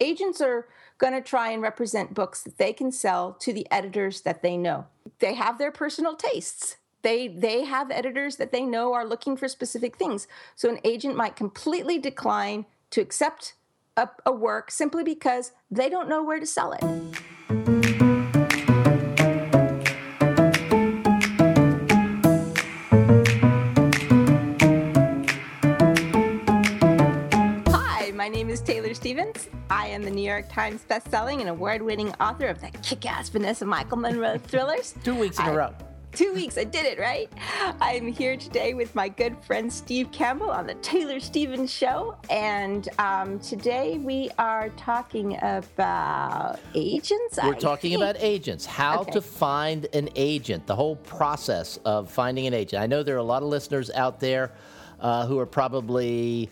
Agents are going to try and represent books that they can sell to the editors that they know. They have their personal tastes. They they have editors that they know are looking for specific things. So an agent might completely decline to accept a, a work simply because they don't know where to sell it. Stevens. I am the New York Times bestselling and award-winning author of the kick-ass Vanessa Michael Munroe thrillers. Two weeks in I- a row. Two weeks, I did it, right? I'm here today with my good friend Steve Campbell on the Taylor Stevens Show. And um, today we are talking about agents. We're I talking think. about agents, how Okay. to find an agent, the whole process of finding an agent. I know there are a lot of listeners out there uh, who are probably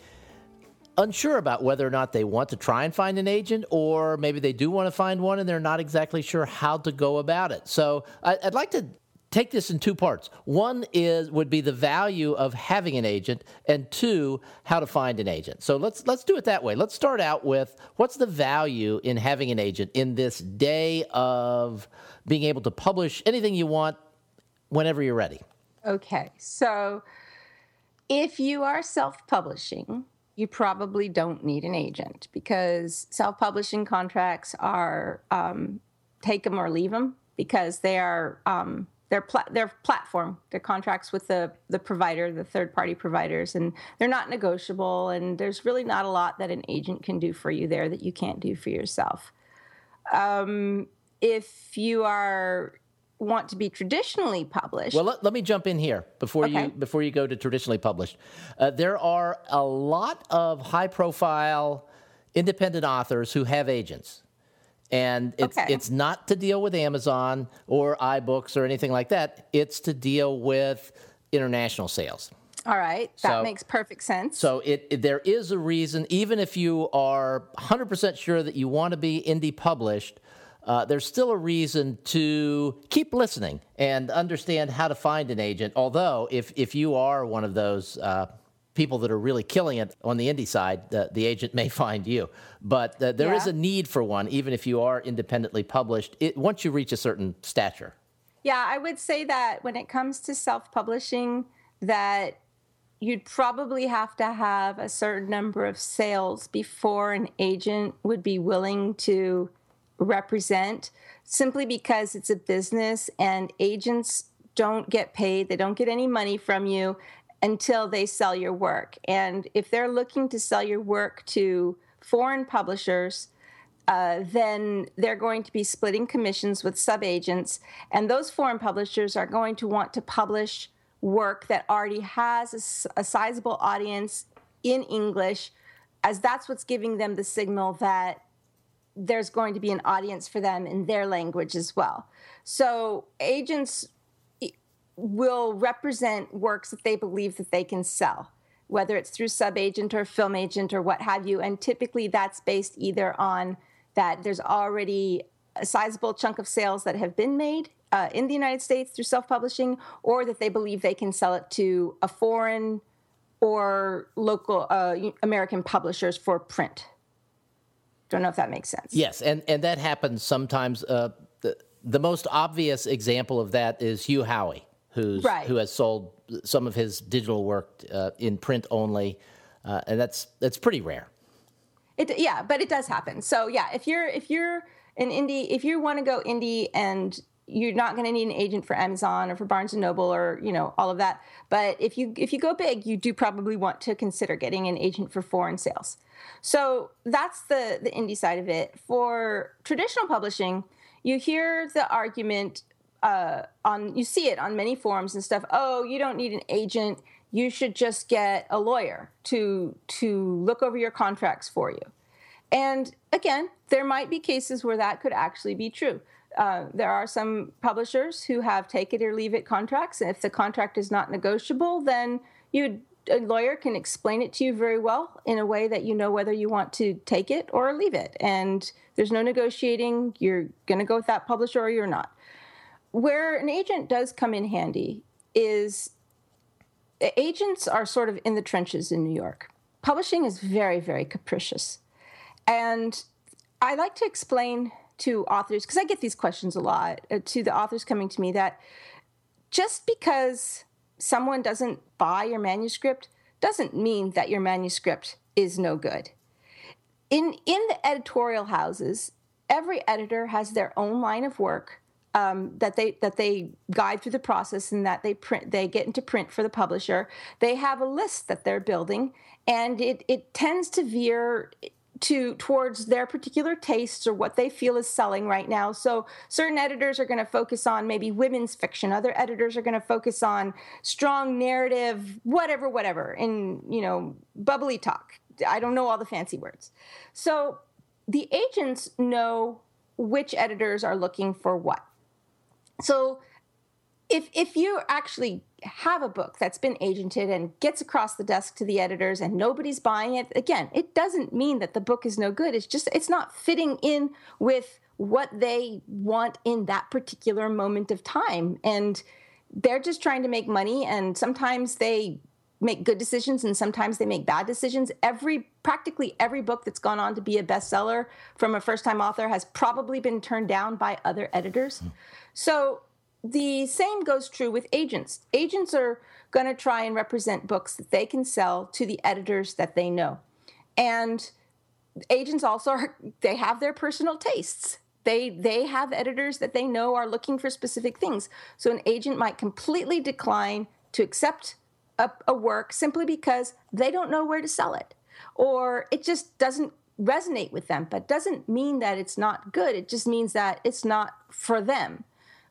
unsure about whether or not they want to try and find an agent, or maybe they do want to find one and they're not exactly sure how to go about it. So I'd like to take this in two parts. One is would be the value of having an agent, and two, how to find an agent. So let's let's do it that way. Let's start out with what's the value in having an agent in this day of being able to publish anything you want whenever you're ready. Okay, so if you are self publishing, you probably don't need an agent because self publishing contracts are um, take them or leave them because they are. Um, they're, pla- they're platform. They're contracts with the, the provider, the third party providers, and they're not negotiable. And there's really not a lot that an agent can do for you there that you can't do for yourself. Um, if you are want to be traditionally published, Well, let, let me jump in here before Okay. you before you go to traditionally published. Uh, there are a lot of high profile independent authors who have agents. And it's Okay. it's not to deal with Amazon or iBooks or anything like that. It's to deal with international sales. All right, that So- makes perfect sense. So it, it- there is a reason, even if you are 100% sure that you want to be indie published, uh, there's still a reason to keep listening and understand how to find an agent. Although, if if you are one of those uh, people that are really killing it on the indie side, the, the agent may find you. But uh, there is Yeah. a need for one, even if you are independently published. It, once you reach a certain stature. yeah, I would say that when it comes to self-publishing, that you'd probably have to have a certain number of sales before an agent would be willing to represent simply because it's a business and agents don't get paid they don't get any money from you until they sell your work. And if they're looking to sell your work to foreign publishers uh, then they're going to be splitting commissions with subagents, and those foreign publishers are going to want to publish work that already has a sizable audience in English, as that's what's giving them the signal that there's going to be an audience for them in their language as well. So agents will represent works that they believe that they can sell whether it's through subagent or film agent or what have you and typically that's based either on that there's already a sizable chunk of sales that have been made uh, in the united states through self-publishing or that they believe they can sell it to a foreign or local uh, american publishers for print don't know if that makes sense Yes, and, and that happens sometimes. Uh, the, the most obvious example of that is Hugh Howey, who's, Right. who has sold some of his digital work uh, in print only, uh, and that's, that's pretty rare. It yeah, but it does happen. So yeah, if you're if you're an indie, if you want to go indie and you're not going to need an agent for Amazon or for Barnes and Noble or you know all of that. But if you if you go big, you do probably want to consider getting an agent for foreign sales. So that's the the indie side of it. For traditional publishing, you hear the argument uh, on you see it on many forums and stuff. Oh, you don't need an agent. You should just get a lawyer to to look over your contracts for you. And again, there might be cases where that could actually be true. Uh, there are some publishers who have take it or leave it contracts, and if the contract is not negotiable, then you a lawyer can explain it to you very well in a way that you know whether you want to take it or leave it. And there's no negotiating. You're going to go with that publisher or you're not. Where an agent does come in handy is agents are sort of in the trenches in New York. Publishing is very, very capricious. And I like to explain to authors, because I get these questions a lot, uh, to the authors coming to me that just because someone doesn't buy your manuscript doesn't mean that your manuscript is no good. In, in the editorial houses, every editor has their own line of work um, that they that they guide through the process and that they print they get into print for the publisher. They have a list that they're building, and it it tends to veer to towards their particular tastes or what they feel is selling right now. So certain editors are going to focus on maybe women's fiction, other editors are going to focus on strong narrative, whatever, whatever, and you know, bubbly talk. I don't know all the fancy words. So the agents know which editors are looking for what. So if if you actually have a book that's been agented and gets across the desk to the editors and nobody's buying it, again, it doesn't mean that the book is no good. It's just it's not fitting in with what they want in that particular moment of time. And they're just trying to make money and sometimes they make good decisions and sometimes they make bad decisions. Every practically every book that's gone on to be a bestseller from a first-time author has probably been turned down by other editors. Mm. So the same goes true with agents. Agents are going to try and represent books that they can sell to the editors that they know. And agents also are, they have their personal tastes. They they have editors that they know are looking for specific things. So an agent might completely decline to accept a, a work simply because they don't know where to sell it or it just doesn't resonate with them, but doesn't mean that it's not good. It just means that it's not for them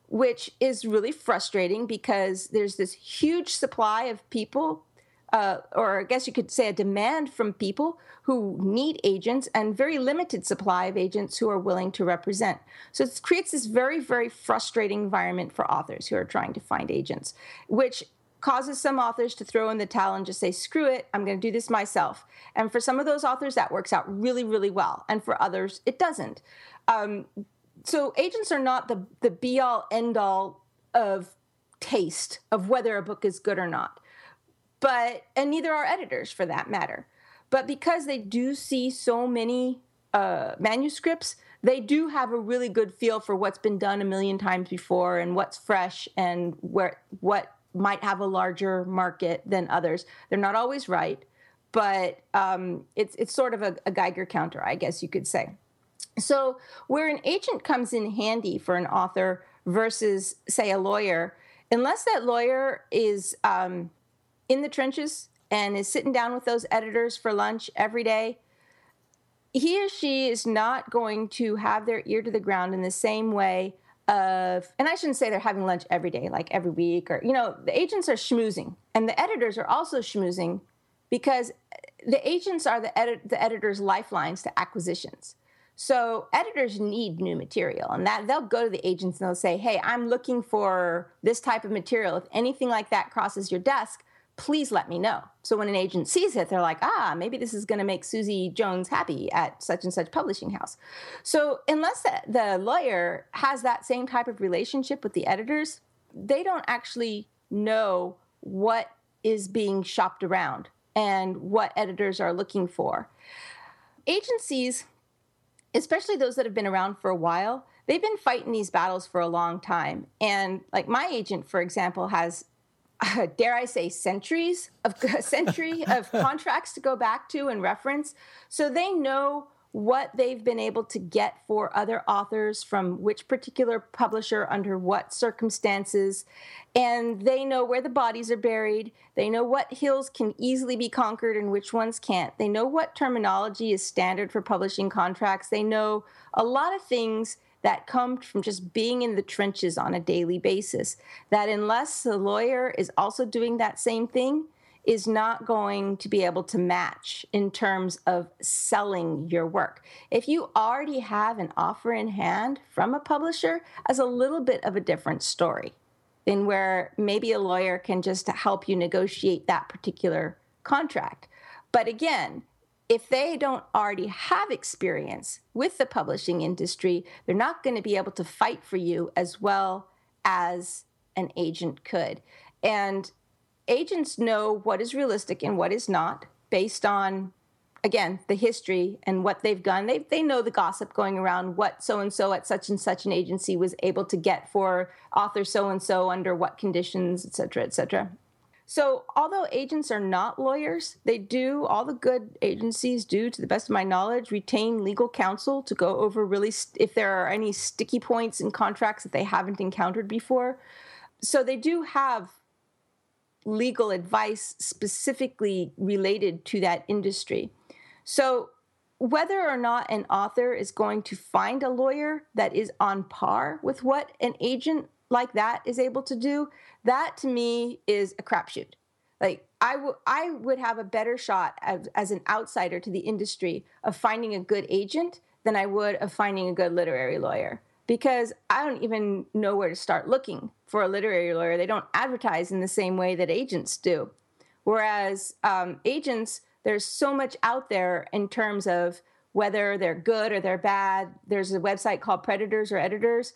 which is really frustrating because there's this huge supply of people, uh, or I guess you could say a demand from people who need agents and very limited supply of agents who are willing to represent. So it creates this very, very frustrating environment for authors who are trying to find agents, which causes some authors to throw in the towel and just say, screw it, I'm going to do this myself. And for some of those authors, that works out really, really well. And for others, it doesn't. Um, so agents are not the the be all end all of taste of whether a book is good or not. But and neither are editors for that matter. But because they do see so many uh, manuscripts they do have a really good feel for what's been done a million times before and what's fresh and where what might have a larger market than others. They're not always right but um, it's it's sort of a, a Geiger counter, I guess you could say. So, where an agent comes in handy for an author versus, say, a lawyer, unless that lawyer is um, in the trenches and is sitting down with those editors for lunch every day, he or she is not going to have their ear to the ground in the same way of and i shouldn't say they're having lunch every day like every week or you know the agents are schmoozing and the editors are also schmoozing because the agents are the, edit, the editors lifelines to acquisitions so editors need new material, and that they'll go to the agents and they'll say, "Hey, I'm looking for this type of material. If anything like that crosses your desk, please let me know." So when an agent sees it, they're like, "Ah, maybe this is going to make Susie Jones happy at such and such publishing house." So unless the, the lawyer has that same type of relationship with the editors, they don't actually know what is being shopped around and what editors are looking for. Agencies especially those that have been around for a while, they've been fighting these battles for a long time. And like my agent, for example, has uh, dare I say centuries of century of contracts to go back to and reference. So they know what they've been able to get for other authors from which particular publisher under what circumstances. And they know where the bodies are buried. They know what hills can easily be conquered and which ones can't. They know what terminology is standard for publishing contracts. They know a lot of things that come from just being in the trenches on a daily basis. That unless the lawyer is also doing that same thing, is not going to be able to match in terms of selling your work. If you already have an offer in hand from a publisher, as a little bit of a different story than where maybe a lawyer can just help you negotiate that particular contract. But again, if they don't already have experience with the publishing industry, they're not going to be able to fight for you as well as an agent could. And agents know what is realistic and what is not based on again the history and what they've done. They they know the gossip going around what so and so at such and such an agency was able to get for author so and so under what conditions, et cetera, et cetera. So, although agents are not lawyers, they do, all the good agencies do, to the best of my knowledge, retain legal counsel to go over really st- if there are any sticky points in contracts that they haven't encountered before. So, they do have legal advice specifically related to that industry. So, whether or not an author is going to find a lawyer that is on par with what an agent like that is able to do, that to me is a crapshoot. Like I would I would have a better shot as, as an outsider to the industry of finding a good agent than I would of finding a good literary lawyer because I don't even know where to start looking for a literary lawyer. They don't advertise in the same way that agents do. Whereas um, agents, there's so much out there in terms of whether they're good or they're bad. There's a website called Predators or Editors,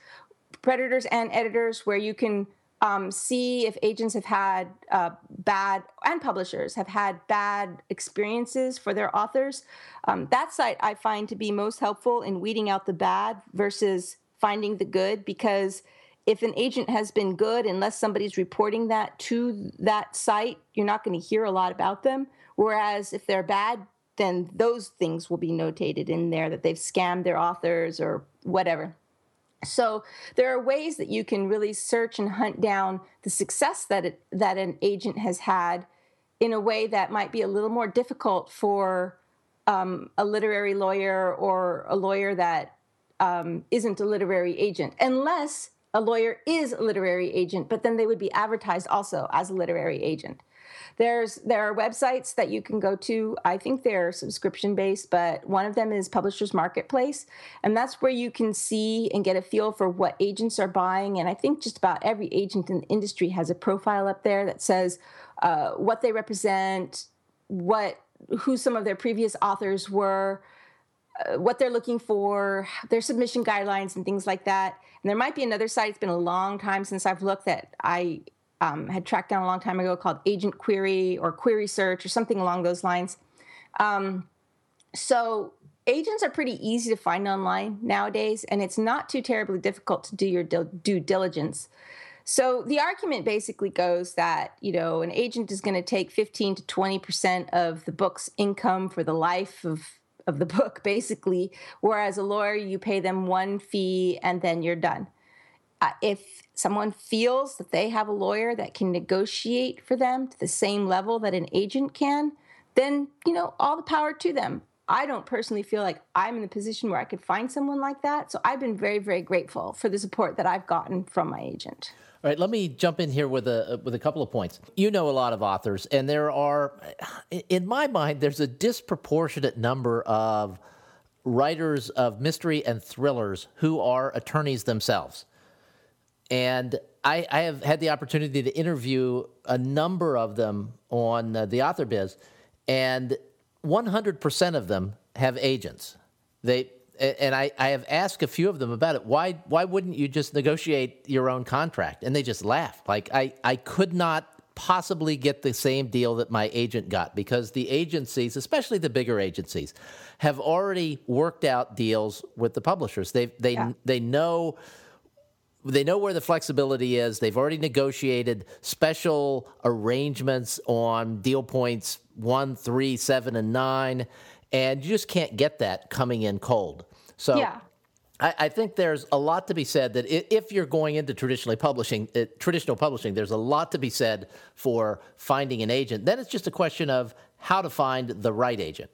Predators and Editors, where you can um, see if agents have had uh, bad and publishers have had bad experiences for their authors. Um, that site I find to be most helpful in weeding out the bad versus finding the good because if an agent has been good, unless somebody's reporting that to that site, you're not going to hear a lot about them. Whereas if they're bad, then those things will be notated in there that they've scammed their authors or whatever. So there are ways that you can really search and hunt down the success that it, that an agent has had in a way that might be a little more difficult for um, a literary lawyer or a lawyer that um, not a literary agent, unless a lawyer is a literary agent, but then they would be advertised also as a literary agent. There's there are websites that you can go to. I think they're subscription based, but one of them is Publishers Marketplace, and that's where you can see and get a feel for what agents are buying. And I think just about every agent in the industry has a profile up there that says uh, what they represent, what who some of their previous authors were. Uh, what they're looking for, their submission guidelines, and things like that. And there might be another site. It's been a long time since I've looked that I um, had tracked down a long time ago called Agent Query or Query Search or something along those lines. Um, so agents are pretty easy to find online nowadays, and it's not too terribly difficult to do your due diligence. So the argument basically goes that you know an agent is going to take 15 to 20 percent of the book's income for the life of of the book, basically, whereas a lawyer you pay them one fee and then you're done. Uh, if someone feels that they have a lawyer that can negotiate for them to the same level that an agent can, then, you know, all the power to them. I don't personally feel like I'm in the position where I could find someone like that. So I've been very, very grateful for the support that I've gotten from my agent. All right, let me jump in here with a with a couple of points. You know a lot of authors, and there are, in my mind, there's a disproportionate number of writers of mystery and thrillers who are attorneys themselves. And I, I, have had the opportunity to interview a number of them on uh, the author biz, and 100% of them have agents. They and I, I have asked a few of them about it. Why why wouldn't you just negotiate your own contract? And they just laughed. Like I, I could not possibly get the same deal that my agent got because the agencies, especially the bigger agencies, have already worked out deals with the publishers. They they yeah. they know they know where the flexibility is. They've already negotiated special arrangements on deal points one, three, seven, and nine, and you just can't get that coming in cold. So, yeah. I, I think there's a lot to be said that if you're going into traditionally publishing, uh, traditional publishing, there's a lot to be said for finding an agent. Then it's just a question of how to find the right agent.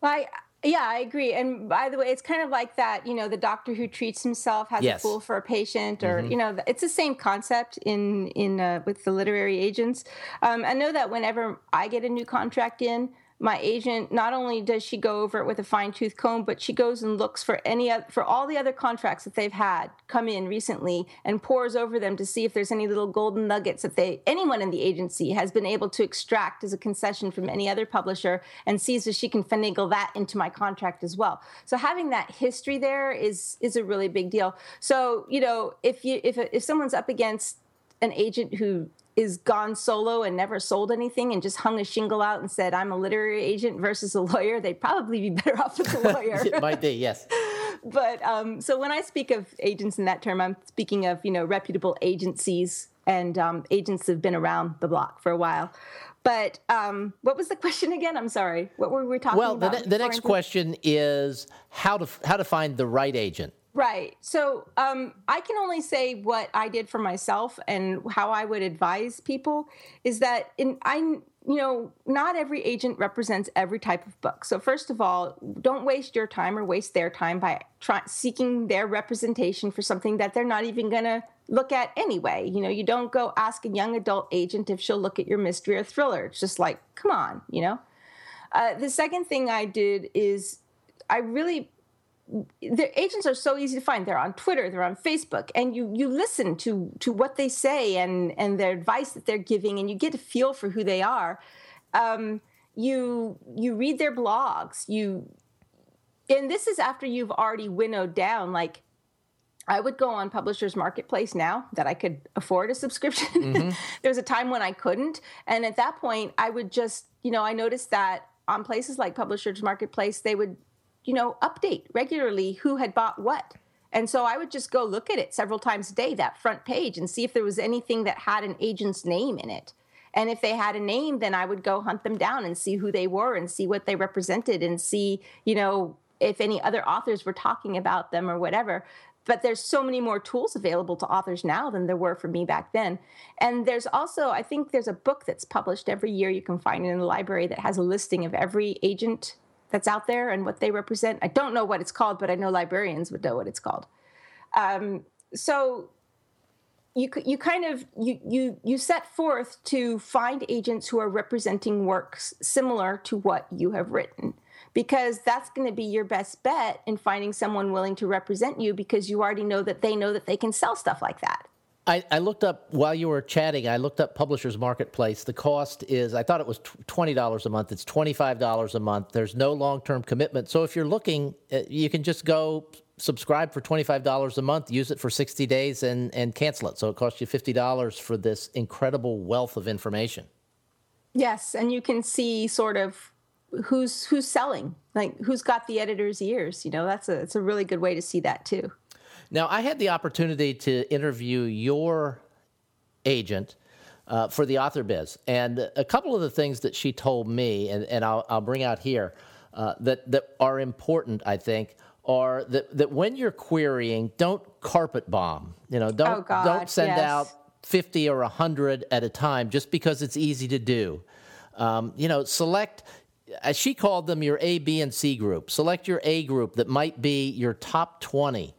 Well, I, yeah, I agree. And by the way, it's kind of like that, you know, the doctor who treats himself has yes. a fool for a patient, or mm-hmm. you know, it's the same concept in in uh, with the literary agents. Um, I know that whenever I get a new contract in, my agent not only does she go over it with a fine tooth comb but she goes and looks for any for all the other contracts that they've had come in recently and pores over them to see if there's any little golden nuggets that they anyone in the agency has been able to extract as a concession from any other publisher and sees if she can finagle that into my contract as well. So having that history there is is a really big deal. So you know if you if if someone's up against an agent who is gone solo and never sold anything and just hung a shingle out and said I'm a literary agent versus a lawyer, they'd probably be better off with a lawyer. it might be, yes. but um, so when I speak of agents in that term, I'm speaking of you know reputable agencies and um, agents have been around the block for a while. But um, what was the question again? I'm sorry. What were we talking well, about? Well, the, the next question is how to how to find the right agent. Right. So um, I can only say what I did for myself and how I would advise people is that in I you know not every agent represents every type of book. So first of all, don't waste your time or waste their time by try, seeking their representation for something that they're not even going to look at anyway. You know, you don't go ask a young adult agent if she'll look at your mystery or thriller. It's just like, come on, you know. Uh, the second thing I did is I really the agents are so easy to find. They're on Twitter, they're on Facebook, and you you listen to to what they say and and their advice that they're giving, and you get a feel for who they are. Um, you you read their blogs. You and this is after you've already winnowed down. Like I would go on Publishers Marketplace now that I could afford a subscription. Mm-hmm. there was a time when I couldn't, and at that point, I would just you know I noticed that on places like Publishers Marketplace, they would you know, update regularly who had bought what. And so I would just go look at it several times a day, that front page, and see if there was anything that had an agent's name in it. And if they had a name, then I would go hunt them down and see who they were and see what they represented and see, you know, if any other authors were talking about them or whatever. But there's so many more tools available to authors now than there were for me back then. And there's also, I think there's a book that's published every year you can find it in the library that has a listing of every agent that's out there and what they represent. I don't know what it's called, but I know librarians would know what it's called. Um, so you you kind of you you you set forth to find agents who are representing works similar to what you have written because that's going to be your best bet in finding someone willing to represent you because you already know that they know that they can sell stuff like that. I, I, looked up while you were chatting. I looked up Publishers Marketplace. The cost is I thought it was twenty dollars a month. It's twenty five dollars a month. There's no long term commitment. So if you're looking, uh, you can just go subscribe for twenty five dollars a month, use it for sixty days, and and cancel it. So it costs you fifty dollars for this incredible wealth of information. Yes, and you can see sort of who's who's selling, like who's got the editor's ears. You know, that's a it's a really good way to see that too. Now, I had the opportunity to interview your agent uh, for the author biz, and a couple of the things that she told me, and, and I'll, I'll bring out here, uh, that, that are important, I think, are that, that when you're querying, don't carpet bomb. You know, don't, oh God, don't send yes. out 50 or 100 at a time just because it's easy to do. Um, you know, select, as she called them, your A, B, and C group. Select your A group that might be your top 20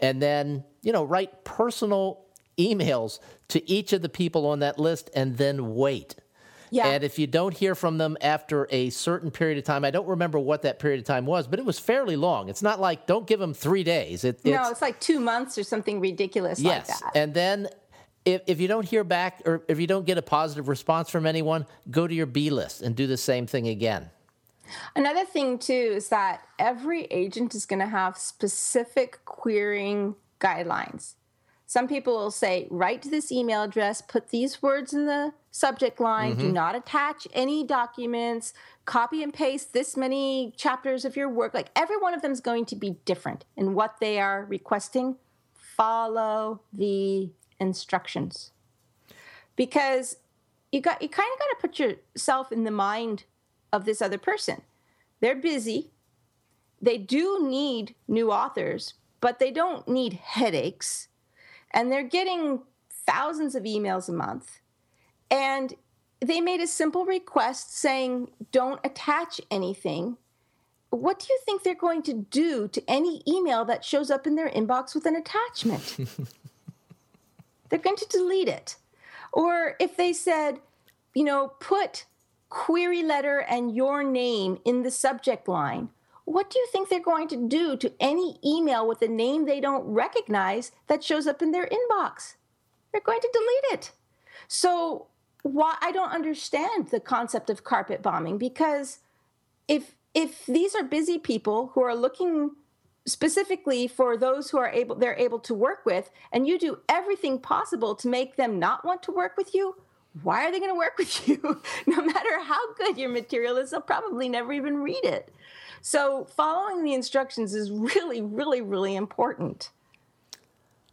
and then you know write personal emails to each of the people on that list and then wait yeah. And if you don't hear from them after a certain period of time, I don't remember what that period of time was, but it was fairly long. It's not like don't give them three days. It, no, it's, it's, like two months or something ridiculous yes. like that. And then if, if you don't hear back or if you don't get a positive response from anyone, go to your B list and do the same thing again. Another thing, too, is that every agent is going to have specific querying guidelines. Some people will say, write to this email address, put these words in the subject line, mm-hmm. do not attach any documents, copy and paste this many chapters of your work. Like every one of them is going to be different in what they are requesting. Follow the instructions. Because you got you kind of got to put yourself in the mind of this other person. They're busy. They do need new authors, but they don't need headaches. And they're getting thousands of emails a month. And they made a simple request saying, don't attach anything. What do you think they're going to do to any email that shows up in their inbox with an attachment? they're going to delete it. Or if they said, you know, put query letter and your name in the subject line, what do you think they're going to do to any email with a name they don't recognize that shows up in their inbox? They're going to delete it. So, why I don't understand the concept of carpet bombing because if if these are busy people who are looking specifically for those who are able they're able to work with and you do everything possible to make them not want to work with you why are they going to work with you? no matter how good your material is, they'll probably never even read it. So, following the instructions is really, really, really important.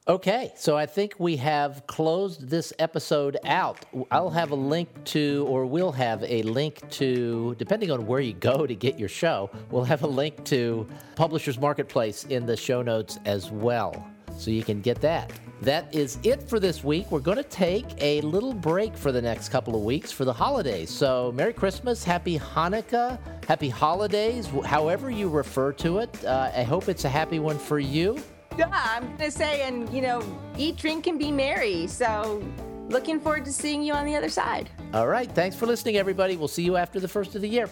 Okay, so I think we have closed this episode out. I'll have a link to, or we'll have a link to, depending on where you go to get your show, we'll have a link to Publishers Marketplace in the show notes as well. So you can get that. That is it for this week. We're going to take a little break for the next couple of weeks for the holidays. So, Merry Christmas, Happy Hanukkah, Happy Holidays, however you refer to it. Uh, I hope it's a happy one for you. Yeah, I'm going to say, and you know, eat, drink, and be merry. So, looking forward to seeing you on the other side. All right. Thanks for listening, everybody. We'll see you after the first of the year.